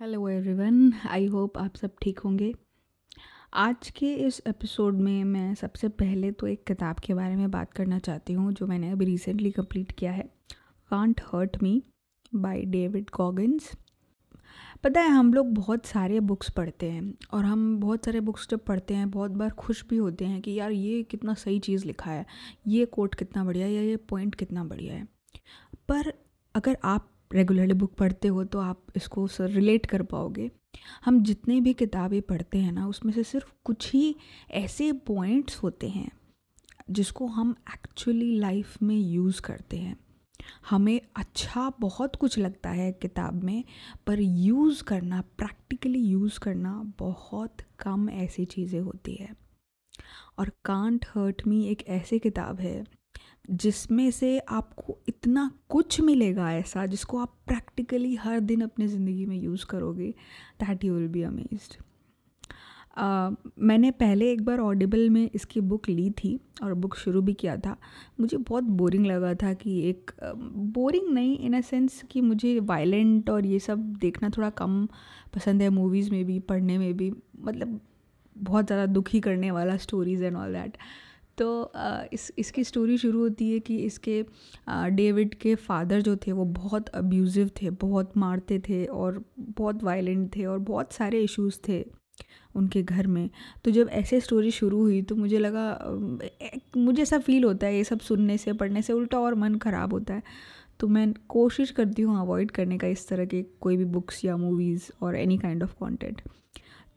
Hello everyone I hope आप सब ठीक होंगे। आज के इस एपिसोड में मैं सबसे पहले तो एक किताब के बारे में बात करना चाहती हूँ, जो मैंने अभी रिसेंटली कंप्लीट किया है। Can't hurt me by David Goggins पता है, हम लोग बहुत सारे बुक्स पढ़ते हैं और हम बहुत सारे बुक्स जब पढ़ते हैं, बहुत बार खुश भी होते हैं कि यार ये कितना सही चीज़ लिखा है, ये कोट कितना बढ़िया है या ये पॉइंट कितना बढ़िया है। पर अगर आप रेगुलरली बुक पढ़ते हो तो आप इसको रिलेट कर पाओगे। हम जितने भी किताबें पढ़ते हैं ना, उसमें से सिर्फ़ कुछ ही ऐसे पॉइंट्स होते हैं, जिसको हम एक्चुअली लाइफ में यूज़ करते हैं। हमें अच्छा बहुत कुछ लगता है किताब में, पर यूज़ करना प्रैक्टिकली यूज़ करना बहुत कम ऐसी चीज़ें होती है। और कांट हर्ट मी एक ऐसी किताब है जिसमें से आपको इतना कुछ मिलेगा ऐसा जिसको आप प्रैक्टिकली हर दिन अपने ज़िंदगी में यूज़ करोगे that you will be amazed मैंने पहले एक बार ऑडिबल में इसकी बुक ली थी और बुक शुरू भी किया था। मुझे बहुत बोरिंग लगा था कि एक बोरिंग नहीं इन अ सेंस कि मुझे वायलेंट और ये सब देखना थोड़ा कम पसंद है मूवीज़ में भी, पढ़ने में भी मतलब बहुत ज़्यादा दुखी करने वाला स्टोरीज़ एंड ऑल दैट तो इस, इसकी स्टोरी शुरू होती है कि इसके डेविड के फादर जो थे वो बहुत अब्यूज़िव थे, बहुत मारते थे और बहुत वायलेंट थे और बहुत सारे इश्यूज़ थे उनके घर में। तो जब ऐसे स्टोरी शुरू हुई तो मुझे लगा मुझे ऐसा फील होता है ये सब सुनने से, पढ़ने से उल्टा और मन ख़राब होता है। तो मैं कोशिश करती हूँ अवॉइड करने का इस तरह के कोई भी बुक्स या मूवीज़ और एनी काइंड ऑफ़ कंटेंट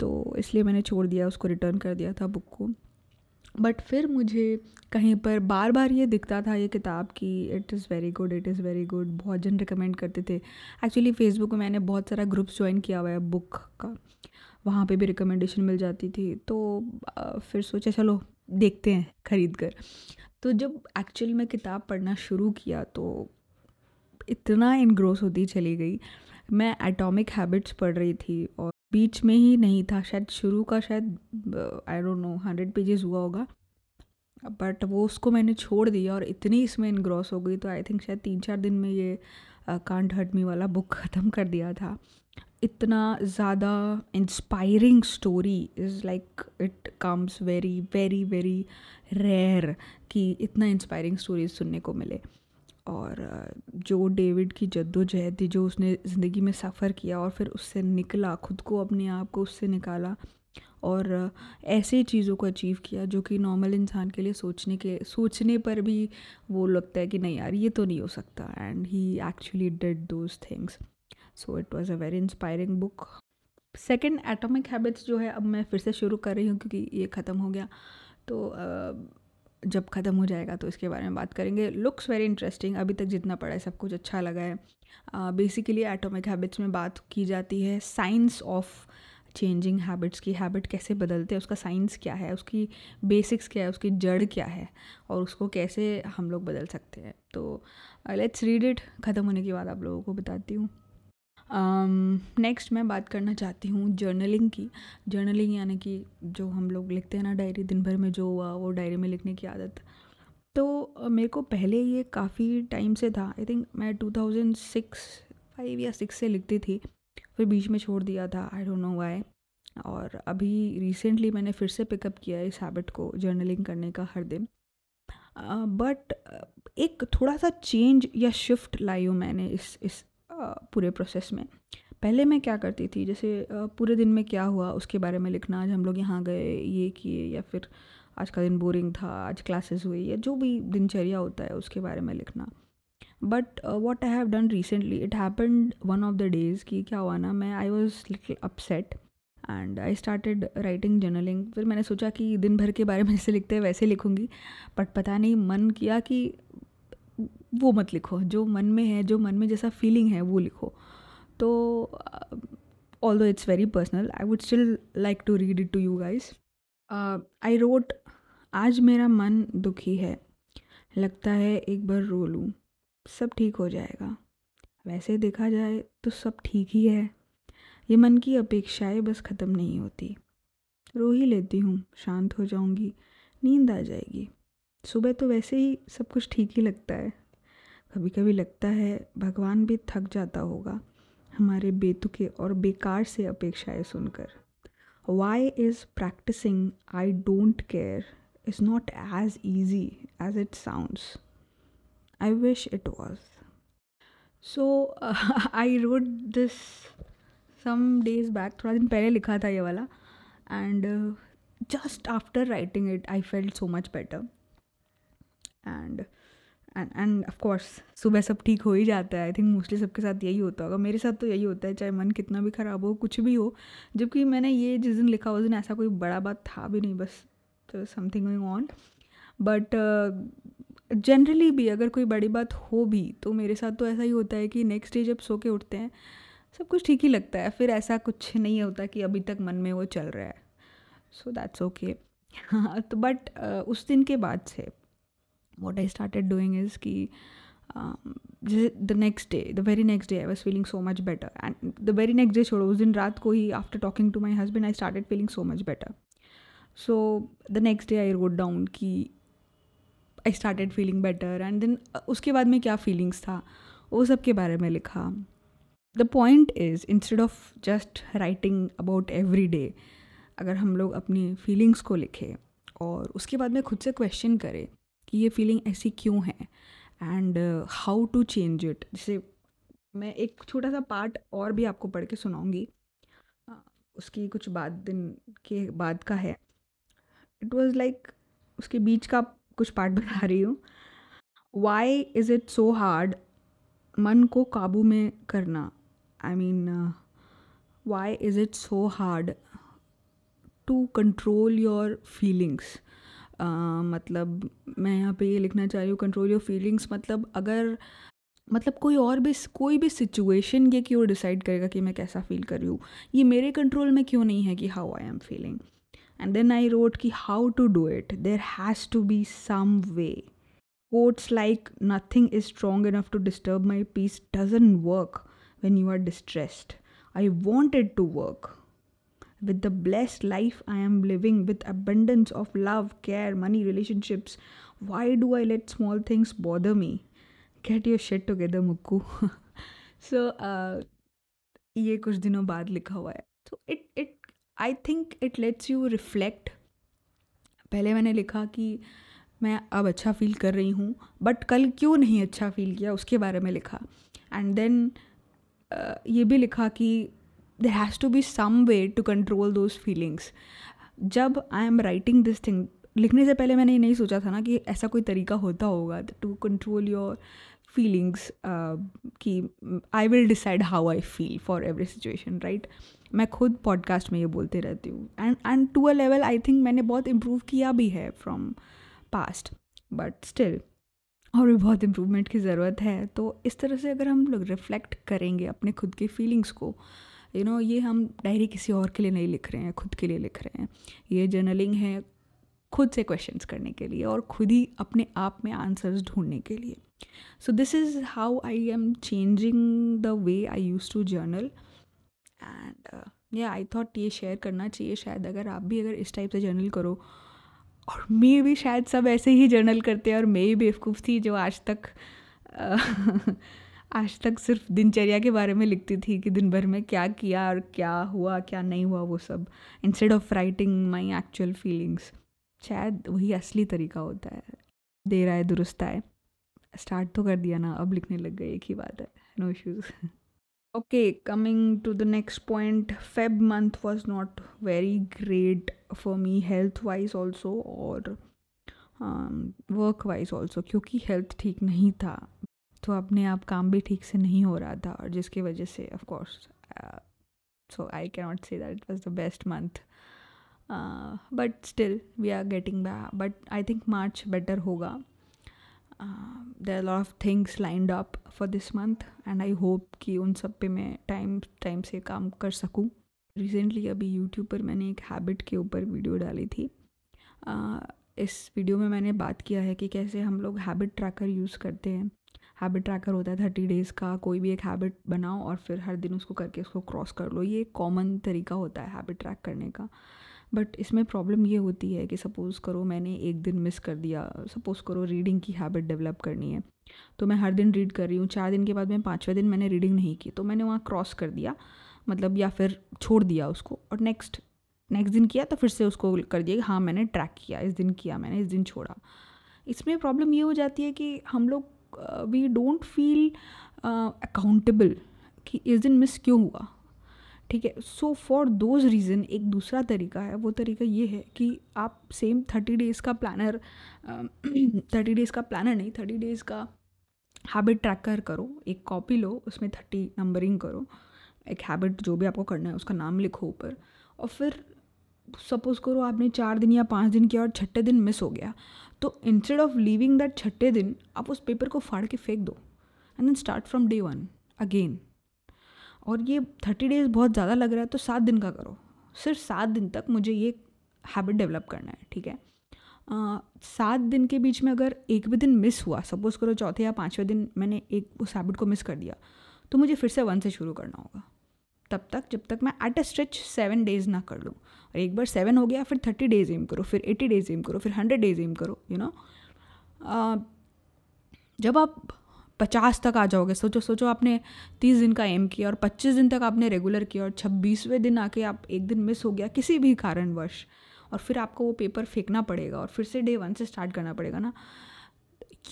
तो इसलिए मैंने छोड़ दिया, उसको रिटर्न कर दिया था बुक को। बट फिर मुझे कहीं पर बार बार ये दिखता था, ये किताब कि it is very good it is very good बहुत जन रिकमेंड करते थे। एक्चुअली फ़ेसबुक में मैंने बहुत सारा ग्रुप्स ज्वाइन किया हुआ है बुक का। वहाँ पे भी रिकमेंडेशन मिल जाती थी। तो फिर सोचा चलो देखते हैं ख़रीद कर तो जब एक्चुअल में किताब पढ़ना शुरू किया तो इतना इनग्रोस होती चली गई। मैं एटॉमिक हैबिट्स पढ़ रही थी और बीच में ही नहीं था, शायद शुरू का शायद I don't know hundred pages हुआ होगा। बट वो उसको मैंने छोड़ दिया और इतनी इसमें इनग्रॉस हो गई तो आई थिंक शायद तीन चार दिन में ये कांट हट मी वाला बुक ख़त्म कर दिया था। इतना ज़्यादा inspiring story is like it comes very very very rare कि इतना इंस्पायरिंग स्टोरीज सुनने को मिले। और जो डेविड की जद्दोजहद थी, जो उसने ज़िंदगी में सफ़र किया और फिर उससे निकला, खुद को अपने आप को उससे निकाला और ऐसे चीज़ों को अचीव किया जो कि नॉर्मल इंसान के लिए सोचने के, सोचने पर भी वो लगता है कि नहीं यार, ये तो नहीं हो सकता and he actually did those things. So it was a very inspiring book. Second atomic habits जो है, अब मैं फिर से शुरू कर रही हूँ क्योंकि ये ख़त्म हो गया। तो जब ख़त्म हो जाएगा तो इसके बारे में बात करेंगे। लुक्स वेरी इंटरेस्टिंग अभी तक जितना पढ़ा है, सब कुछ अच्छा लगा है। बेसिकली एटॉमिक हैबिट्स में बात की जाती है। साइंस ऑफ़ चेंजिंग हैबिट्स की हैबिट कैसे बदलते हैं, उसका साइंस क्या है, उसकी बेसिक्स क्या है, उसकी जड़ क्या है, और उसको कैसे हम लोग बदल सकते हैं। तो लेट्स रीड इट ख़त्म होने के बाद आप लोगों को बताती हूँ। नेक्स्ट um, मैं बात करना चाहती हूँ जर्नलिंग की। जर्नलिंग यानी कि जो हम लोग लिखते हैं ना डायरी दिन भर में जो हुआ वो डायरी में लिखने की आदत। तो मेरे को पहले ये काफ़ी टाइम से था। आई थिंक मैं 2006 फाइव या सिक्स से लिखती थी। फिर बीच में छोड़ दिया था। आई डोंट नो वाई और अभी रिसेंटली मैंने फिर से पिकअप किया इस हैबिट को जर्नलिंग करने का हर दिन। बट uh, एक थोड़ा सा चेंज या शिफ्ट लाई हूँ मैंने इस इस पूरे प्रोसेस में। पहले मैं क्या करती थी, जैसे पूरे दिन में क्या हुआ, उसके बारे में लिखना आज हम लोग यहाँ गए, ये किए, या फिर आज का दिन बोरिंग था, आज क्लासेस हुई, या जो भी दिनचर्या होता है, उसके बारे में लिखना। But what I have done recently it happened one of the days कि क्या हुआ ना, मैं I was little upset and I started writing journaling फिर मैंने सोचा कि दिन भर के बारे में जैसे लिखते हैं, वैसे लिखूँगी बट पता नहीं, मन किया कि वो मत लिखो, जो मन में है, जो मन में जैसा फीलिंग है, वो लिखो। तो although it's very personal I would still like to read it to you guys I wrote आज मेरा मन दुखी है, लगता है एक बार रो लूँ, सब ठीक हो जाएगा। वैसे देखा जाए तो सब ठीक ही है। ये मन की अपेक्षाएँ बस ख़त्म नहीं होती। रो ही लेती हूँ, शांत हो जाऊँगी, नींद आ जाएगी। सुबह तो वैसे ही सब कुछ ठीक ही लगता है। कभी कभी लगता है भगवान भी थक जाता होगा, हमारे बेतुके और बेकार से अपेक्षाएँ सुनकर। Why is practicing I don't care is not as easy as it sounds I wish it was so I wrote this some days back थोड़ा दिन पहले लिखा था ये वाला and just after writing it I felt so much better and and and of course सुबह सब ठीक हो ही जाता है। आई थिंक मोस्टली सबके साथ यही होता होगा। मेरे साथ तो यही होता है चाहे मन कितना भी ख़राब हो कुछ भी हो। जबकि मैंने ये जिस दिन लिखा उस दिन ऐसा कोई बड़ा बात था भी नहीं बस something going on but generally भी अगर कोई बड़ी बात हो भी तो मेरे साथ तो ऐसा ही होता है कि नेक्स्ट डे जब सो के उठते हैं सब कुछ ठीक ही लगता है। फिर ऐसा कुछ नहीं होता कि अभी तक मन में वो चल रहा है। सो दैट्स ओके तो बट uh, उस दिन के बाद से what I started doing is की the next day the very next day I was feeling so much better and the very next day छोड़ो, उस दिन रात को ही after talking to my husband I started feeling so much better so the next day I wrote down की I started feeling better and then उसके बाद में क्या फीलिंग्स था? वो सब के बारे में लिखा। The point is instead of just writing about every day अगर हम लोग अपनी फीलिंग्स को लिखें और उसके बाद में खुद से क्वेश्चन करें कि ये फीलिंग ऐसी क्यों है? And how to change it जैसे मैं एक छोटा सा पार्ट और भी आपको पढ़ के सुनाऊँगी। उसकी कुछ बाद दिन के बाद का है। इट वॉज़ लाइक उसके बीच का कुछ पार्ट बता रही हूँ। Why is it so hard मन को काबू में करना। I mean why is it so hard to control your feelings मतलब मैं यहाँ पे ये लिखना चाह रही हूँ कंट्रोल योर फीलिंग्स मतलब अगर मतलब कोई और भी, कोई भी सिचुएशन ये क्यों डिसाइड करेगा कि मैं कैसा फील कर रही हूँ? ये मेरे कंट्रोल में क्यों नहीं है कि how I am feeling and then I wrote कि how to do it there has to be some way quotes like nothing is strong enough to disturb my peace doesn't work when you are distressed I want wanted to work with the blessed life I am living with abundance of love, care, money, relationships, why do I let small things bother me? Get your shit together, Mukku. so, uh, ये कुछ दिनों बाद लिखा हुआ है तो it it I think it lets you reflect पहले मैंने लिखा कि मैं अब अच्छा फील कर रही हूँ बट कल क्यों नहीं अच्छा फील किया उसके बारे में लिखा एंड देन uh, ये भी लिखा कि there has to be some way to control those feelings जब I am writing this thing लिखने से पहले मैंने ये नहीं सोचा था ना कि ऐसा कोई तरीका होता होगा टू कंट्रोल योर फीलिंग्स कि I will decide how I feel for every situation right मैं खुद पॉडकास्ट में ये बोलते रहती हूँ। And and to a level I think मैंने बहुत इम्प्रूव किया भी है फ्रॉम पास्ट बट स्टिल और भी बहुत इम्प्रूवमेंट की ज़रूरत है। तो इस तरह से अगर हम लोग रिफ्लेक्ट करेंगे अपने खुद के फीलिंग्स को यू नो ये हम डायरी किसी और के लिए नहीं लिख रहे हैं खुद के लिए लिख रहे हैं। ये जर्नलिंग है खुद से क्वेश्चंस करने के लिए और खुद ही अपने आप में आंसर्स ढूँढने के लिए। So this is how I am changing the way I use to journal and या आई थॉट ये शेयर करना चाहिए शायद अगर आप भी अगर इस टाइप से जर्नल करो और मे भी शायद सब ऐसे ही जर्नल करते हैं और मैं भी बेवकूफ़ थी जो आज तक uh, आज तक सिर्फ़ दिनचर्या के बारे में लिखती थी कि दिन भर में क्या किया और क्या हुआ, क्या नहीं हुआ वो सब instead of writing my actual feelings शायद वही असली तरीका होता है। दे रहा है, दुरुस्त आए स्टार्ट तो कर दिया ना, अब लिखने लग गए, एक ही बात है। No issues okay coming to the next point Feb month was not very great for me health wise also और वर्क वाइज ऑल्सो क्योंकि हेल्थ ठीक नहीं था। तो अपने आप काम भी ठीक से नहीं हो रहा था और जिसकी वजह से of course so I can not say that it was the best month but still we are getting back but I think March better होगा. There lot of things lined up for this month and I hope कि उन सब पे मैं time time से काम कर सकूँ. रिसेंटली अभी यूट्यूब पर मैंने एक हैबिट के ऊपर वीडियो डाली थी. Uh, इस वीडियो में मैंने बात किया है कि कैसे हम लोग हैबिट ट्रैकर यूज़ करते हैं. हैबिट ट्रैकर होता है थर्टी डेज़ का, कोई भी एक हैबिट बनाओ और फिर हर दिन उसको करके उसको क्रॉस कर लो। ये एक कॉमन तरीका होता है हैबिट ट्रैक करने का। बट इसमें प्रॉब्लम ये होती है कि सपोज़ करो मैंने एक दिन मिस कर दिया, सपोज़ करो रीडिंग की हैबिट डेवलप करनी है तो मैं हर दिन रीड कर रही हूँ, चार दिन के बाद मैं पाँचवें दिन मैंने रीडिंग नहीं की तो मैंने वहाँ क्रॉस कर दिया मतलब या फिर छोड़ दिया उसको और नेक्स्ट नेक्स्ट दिन किया तो फिर से उसको कर दिया कि हाँ मैंने ट्रैक किया, इस दिन किया मैंने, इस दिन छोड़ा। इसमें प्रॉब्लम ये हो जाती है कि हम लोग वी डोंट फील अकाउंटेबल कि इस दिन मिस क्यों हुआ? ठीक है? सो फॉर दोज रीज़न एक दूसरा तरीका है, वो तरीका ये है कि आप सेम थर्टी डेज़ का प्लानर थर्टी डेज़ का प्लानर नहीं थर्टी डेज़ का हैबिट ट्रैकर करो, एक कॉपी लो, उसमें थर्टी नंबरिंग करो, एक हैबिट जो भी आपको करना है, उसका नाम लिखो ऊपर, और फिर सपोज़ करो आपने चार दिन या पाँच दिन किया और छठे दिन मिस हो गया तो इंस्टेड ऑफ़ लिविंग दैट छठे दिन, आप उस पेपर को फाड़ के फेंक दो and then start from day one again और ये थर्टी डेज़ बहुत ज़्यादा लग रहा है तो सात दिन का करो। सिर्फ़ सात दिन तक मुझे ये हैबिट डेवलप करना है, ठीक है? सात दिन के बीच में अगर एक भी दिन मिस हुआ सपोज़ करो चौथे या पाँचवें दिन मैंने एक उस हैबिट को मिस कर दिया तो मुझे फिर से वन से शुरू करना होगा। तब तक, जब तक मैं at a stretch seven days ना कर लूँ। और एक बार सेवन हो गया, फिर थर्टी डेज़ एम करो, फिर एटी डेज़ एम करो, फिर हंड्रेड डेज़ एम करो यू नो जब आप पचास तक आ जाओगे, सोचो सोचो, आपने तीस दिन का एम किया और पच्चीस दिन तक आपने रेगुलर किया और छब्बीसवें दिन आके आप एक दिन मिस हो गया किसी भी कारणवश, और फिर आपको वो पेपर फेंकना पड़ेगा और फिर से डे वन से स्टार्ट करना पड़ेगा ना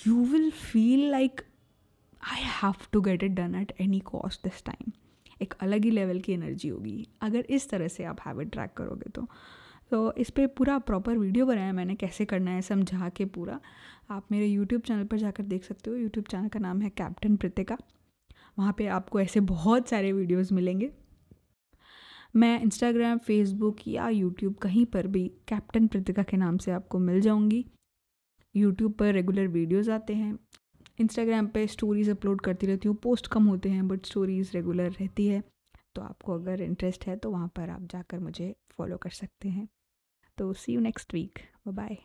you will feel like I have to get it done at any cost this time एक अलग ही लेवल की एनर्जी होगी, अगर इस तरह से आप हैबिट ट्रैक करोगे तो। तो इस पर पूरा प्रॉपर वीडियो बनाया मैंने, कैसे करना है समझा के पूरा। आप मेरे यूट्यूब चैनल पर जाकर देख सकते हो। यूट्यूब चैनल का नाम है कैप्टन प्रत्येका वहाँ पे आपको ऐसे बहुत सारे वीडियोस मिलेंगे। मैं इंस्टाग्राम फेसबुक या यूट्यूब कहीं पर भी कैप्टन प्रतिका के नाम से आपको मिल जाऊँगी। यूट्यूब पर रेगुलर वीडियोज़ आते हैं। इंस्टाग्राम पे स्टोरीज़ अपलोड करती रहती हूँ। पोस्ट कम होते हैं बट स्टोरीज़ रेगुलर रहती है। तो आपको अगर इंटरेस्ट है तो वहाँ पर आप जाकर मुझे फॉलो कर सकते हैं। तो see you next week bye